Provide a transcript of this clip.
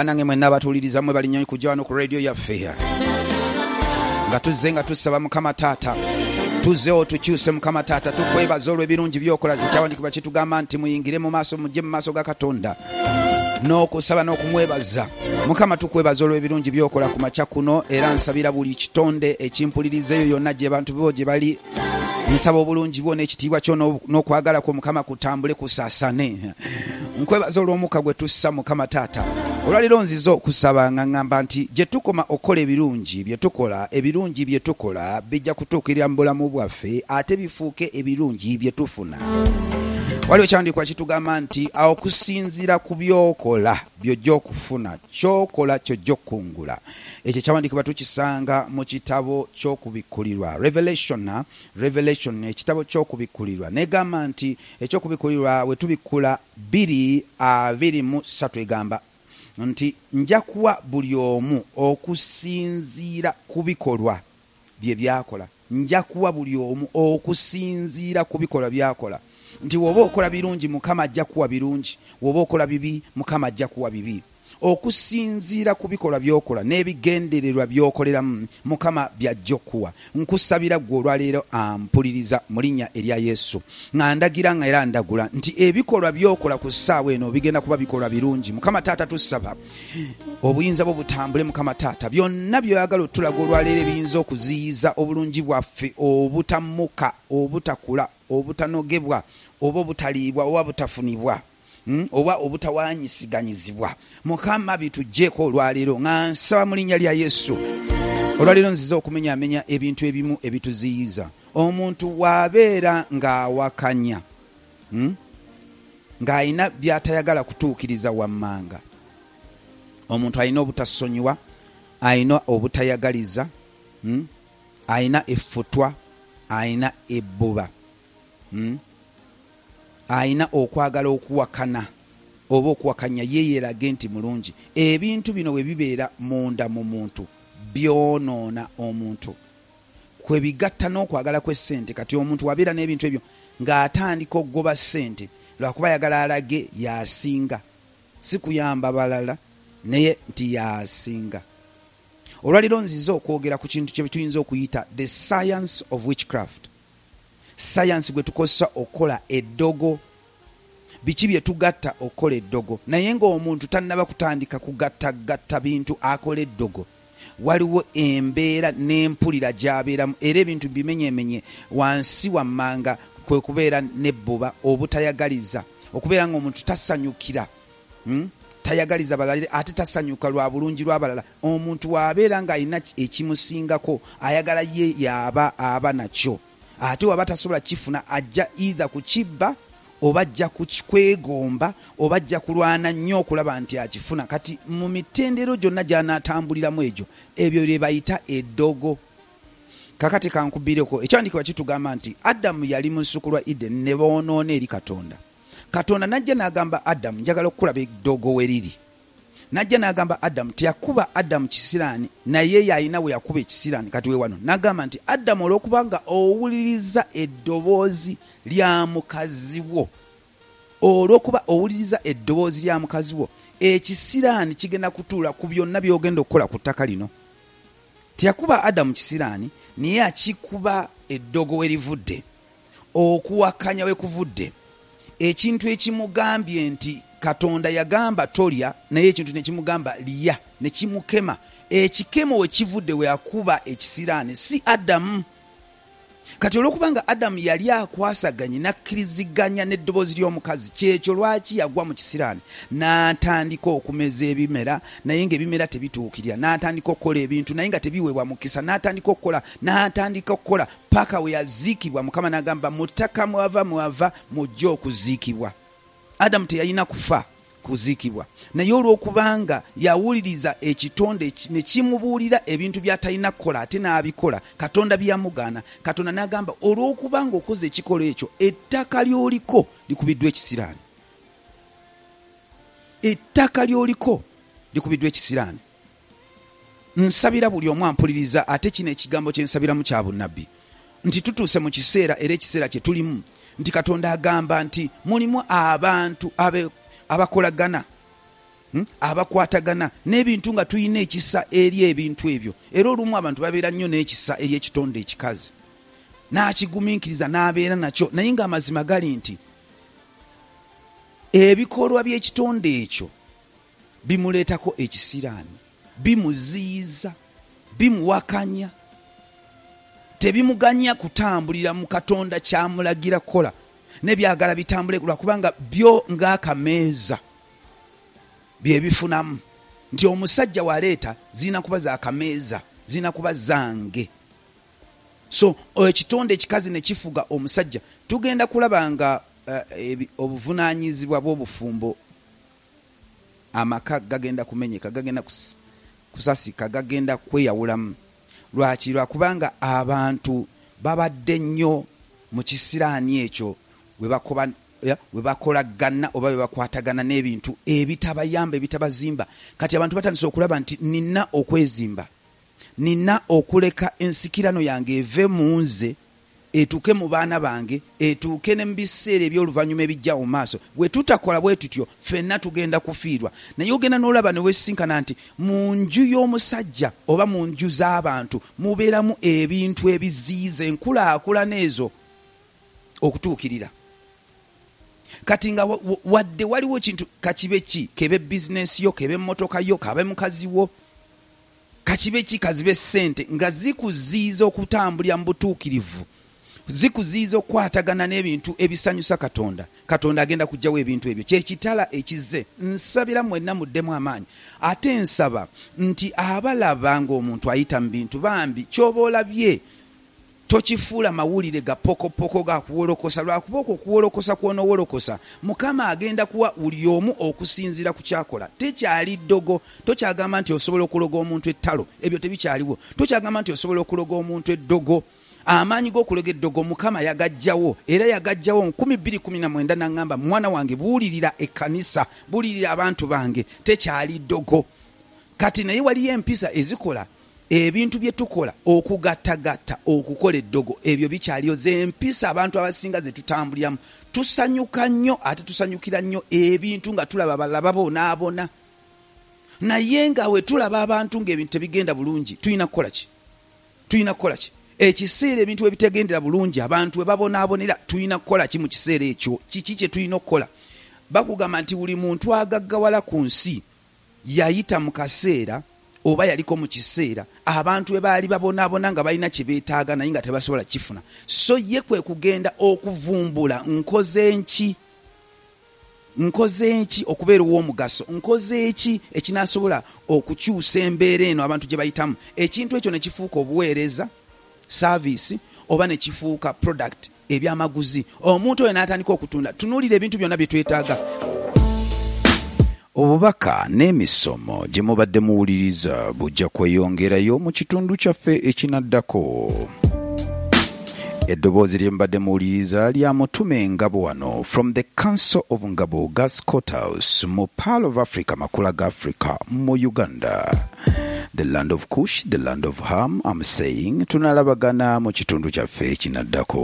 banange mwenna abatuuliriza mwe balinyo kujja wano ku radio yaffe. Nga tuzze nga tusaba mukama taata tuzzewo tukyuse mukama taata tukwebaza olw'ebirungi byokola ekyawandikibwa kitugamba nti muyingire mu maaso mujje mu maaso ga katonda n'okusaba n'okumwebaza. Mukama tukwebaza olw'ebirungi byokola ku makya kuno era nsabira buli kitonde ekimpulirizeeyo yonna gye bantu bo gye bali. Nsaba obulungi bwo n'ekitiibwa kyo n'okwagala kwo mukama kutambule kusaasane nkwebaza olw'omukka gwe tussa mukama taata olwaliro nziza okusaba nga ŋŋamba nti gye tukoma okukola ebirungi bye tukola ebirungi bye tukola bijja kutuukirira mu bulamu bwaffe ate bifuuke ebirungi bye tufuna. Waliwo ekyandikwa kitugamba nti okusinziira ku byokola byojja okufuna kyokola kyojja okukungula ekyo kyawandikibwa tukisanga mu kitabo kyokubikkulirwa. Revelation revelation ekitabo kyokubikkulirwa. Negamba nti ekyokubikkulirwa we tubikkula 223 egamba nti nja kuwa buli omu okusinziira ku bikolwa bye byakola. Nja kuwa buli omu okusinziira ku bikolwa byakola. Nti woba okola birungi mukama ajja kuwa birungi. Woba okola bibi mukama ajja kuwa bibi okusinziira ku bikolwa byokola n'ebigendererwa byokoleramu mukama byajja okuwa. Nkusabira gwe olwaleero ampuliriza mu linnya erya yesu. Nga ndagira nga era ndagula nti ebikolwa byokola ku ssaawa eno bigenda kuba bikolwa birungi. Mukama taata tusaba obuyinza bwo butambule mukama taata. Byonna byoyagala otulaga olwaleero ebiyinza okuziyiza obulungi bwaffe obutamuka obutakula obutanogebwa oba obutaliibwa oba butafunibwa? Oba obutawanyisiganyizibwa. Mukama bitugjeeko olwaleero nga nsaba mu linnya lya yesu. Olwaleero nziza okumenyaamenya ebintu ebimu ebituziyiza. Omuntu waabeera ng'awakanya hmm? ng'alina by'atayagala kutuukiriza wammanga. Omuntu alina obutasonyiwa alina obutayagaliza hmm? alina effutwa alina ebbuba alina okwagala okuwakana oba okuwakanya yeeyerage nti mulungi. Ebintu bino bwe bibeera munda mu muntu byonoona omuntu. Kwe bigatta n'okwagala kw'essente kati omuntu wabeera n'ebintu ebyo ng'atandika okugoba ssente lwakuba ayagala alage yasinga. Si kuyamba balala naye nti yasinga. Olwaliro nziza okwogera ku kintu kye tuyinza okuyita the science of witchcraft sayansi gwe tukozesa okukola eddogo. Biki bye tugatta okukola eddogo? Naye ng'omuntu tannaba kutandika kugattagatta bintu akola eddogo waliwo embeera n'empulira gy'abeeramu. Era ebintu bimenyemenye wansi wammanga kwe kubeera nebbuba obutayagaliza. Okubeera ng'omuntu tasanyukira hmm? tayagaliza balala ate tasanyuka lwa bulungi lw'abalala omuntu waabeera ng'alina ekimusingako ayagala ye yaaba aba nakyo ate waba tasobola kifuna ajja eitha kukibba oba ajja kukwegomba oba ajja kulwana nnyo okulaba nti akifuna. Kati mu mitendero gyonna gy'anaatambuliramu egyo ebyo bye bayita eddogo. Kakati kankubireko ekyandikibwa kitugamba nti adamu yali mu nsuku lwa eden ne boonoona eri katonda. Katonda najja n'agamba adamu njagala okukulaba eddogo we riri najja n'agamba adamu teyakuba adamu kisiraani naye yalina we yakuba ekisiraani kati we wano n'agamba nti adamu olw'okubanga owuliriza eddoboozi lya mukazi wo olw'okuba owuliriza eddoboozi lya mukazi wo ekisiraani kigenda kutuula ku byonna by'ogenda okukola ku ttaka lino? Teyakuba adamu kisiraani naye akikuba eddogo we rivudde okuwakanya we kuvudde. Ekintu ekimugambye nti katonda yagamba tolya naye ekintu nekimugamba lya nekimukema ekikemo wekivudde weakuba ekisiraani si adamu. Kati olwokubanga adamu yali akwasaganye nakkiriziganya n'eddoboozi ly'omukazi kyekyo lwaki yagwa mu kisiraani? N'atandika okumeza ebimera naye ngaebimera tebituukirira n'atandika okukola ebintu naye nga tebiweebwa mukisa. N'atandika okukola n'atandika okukola paka we yaziikibwa. Mukama n'agamba mu ttaka mwava mwava mujja okuziikibwa adamu teyalina kufa kuziikibwa naye olw'okubanga yawuliriza ekitonde ne kimubuulira ebintu byatalina kukola ate n'abikola katonda byamugaana katonda n'agamba olw'okubanga okoze ekikolo ekyo ettaka lyoliko likubiddwa ekisiraani ettaka lyoliko likubiddwa ekisiraani nsabira buli omu ampuliriza ate kino ekigambo kyensabiramu kya bunnabbi nti tutuuse mu kiseera era ekiseera kye tulimu nti katonda agamba nti mulimu abantu abakolagana Hmm? abakwatagana n'ebintu nga tulina ekisa eri ebintu ebyo era olumu abantu babeera nnyo n'ekisa eri ekitonde ekikazi n'akigumiikiriza n'abeera nakyo naye ng'amazima gali nti ebikolwa by'ekitonde ekyo bimuleetako ekisiraani bimuziyiza bimuwakanya tebimuganya kutambulira mu katonda kyamulagira kukola nebyagala bitambule lwakubanga byo ng'akameeza byebifunamu nti omusajja waleeta zirina kuba zakameeza zirina kuba zange. So ekitonde ekikazi nekifuga omusajja tugenda kulaba nga uh, obuvunanyizibwa bwobufumbo amaka gagenda kumenyeka gagenda kusasika gagenda kweyawulamu lwaki? Lwakubanga abantu babadde nnyo mu kisiraani ekyo bwe bakolagana oba bwe bakwatagana n'ebintu ebitabayamba ebitabazimba. Kati abantu batandise okulaba nti nina okwezimba. Nina okuleka ensikirano yange eve mu nze etuuke mu baana bange etuuke ne mu biseera ebyoluvannyuma ebijja mu maaso. Bwe tutakola bwe tutyo ffenna tugenda kufiirwa. Naye ogenda n'olaba ne wesinkana nti mu nju y'omusajja oba mu nju z'abantu mubeeramu ebintu ebiziyiza enkulaakulana ezo okutuukirira. Kati nga wadde waliwo ekintu kakibe ki? Kebe bizinesi yo kebe emmotoka yo kabe mukazi wo. Kakibe ki? Kazibe sente nga zikuziiza okutambulira mu butuukirivu zikuziiza okukwatagana n'ebintu ebisanyusa katonda. Katonda agenda kugjawo ebintu ebyo. Kyekitala ekize nsabira mwenna muddemu amaanyi. Ate nsaba nti abalaba ngaomuntu ayita mu bintu bambi kyoba olabye tokifuula mawulire ga pokopoko gakuwolokosa lwakuba okwo okuwolokosa kwonoowolokosa mukama agenda kuwa buli omu okusinziira ku kyakola. Tekyali ddogo tokyagamba nti osobola okuloga omuntu ettalo ebyo tebikyaliwo. Tokyagamba nti osobola okuloga omuntu eddogo amaanyi g'okuloga eddogo mukama yagajjawo era yagajjawo 219 naŋŋamba mwana wange buwulirira ekkanisa buwulirira abantu bange tekyali ddogo. Kati naye waliyo empisa ezikola ebintu bye tukola okugattagatta okukola eddogo. Ebyo bikyaliyo. Zempisa abantu abasinga ze tutambuliramu tusanyuka nnyo ate tusanyukira nnyo ebintu nga tulaba balala babonaabona naye nga we tulaba abantu ngaebintu tebigenda bulungi tulina kukola ki? Tulina kukola ki ekiseera ebintu webitegendera bulungi abantu we babonaabonera tulina kukola ki mu kiseera ekyo? Kiki kye tulina okukola? Bakugamba nti buli muntu agaggawala ku nsi yayita mu kaseera oba yaliko mu kiseera abantu we baali babonaabona nga balina kye beetaaga naye nga tebasobola kifuna so ye kwe kugenda okuvumbula nkoze nki? Nkoze nki okubeera ow'omugaso? Nkoze eki ekinasobola okukyusa embeera eno abantu gye bayitamu? Ekintu ekyo ne kifuuka obuweereza saaviisi oba ne kifuuka product ebyamaguzi. Omuntu oyo n'atandika okutunda tunuulira ebintu byonna bye twetaaga. Obubaka n'emisomo gye mubadde muwuliriza bujja kweyongerayo mu kitundu kyaffe ekinaddako. Eddoboozi lye mubadde muwuliriza lya mutume ngabo wano from the council of ngabo gas courthouse mu pal of africa makula ga africa mu uganda the land of kush the land of ham am saying tunalabagana mu kitundu kyaffe ekinaddako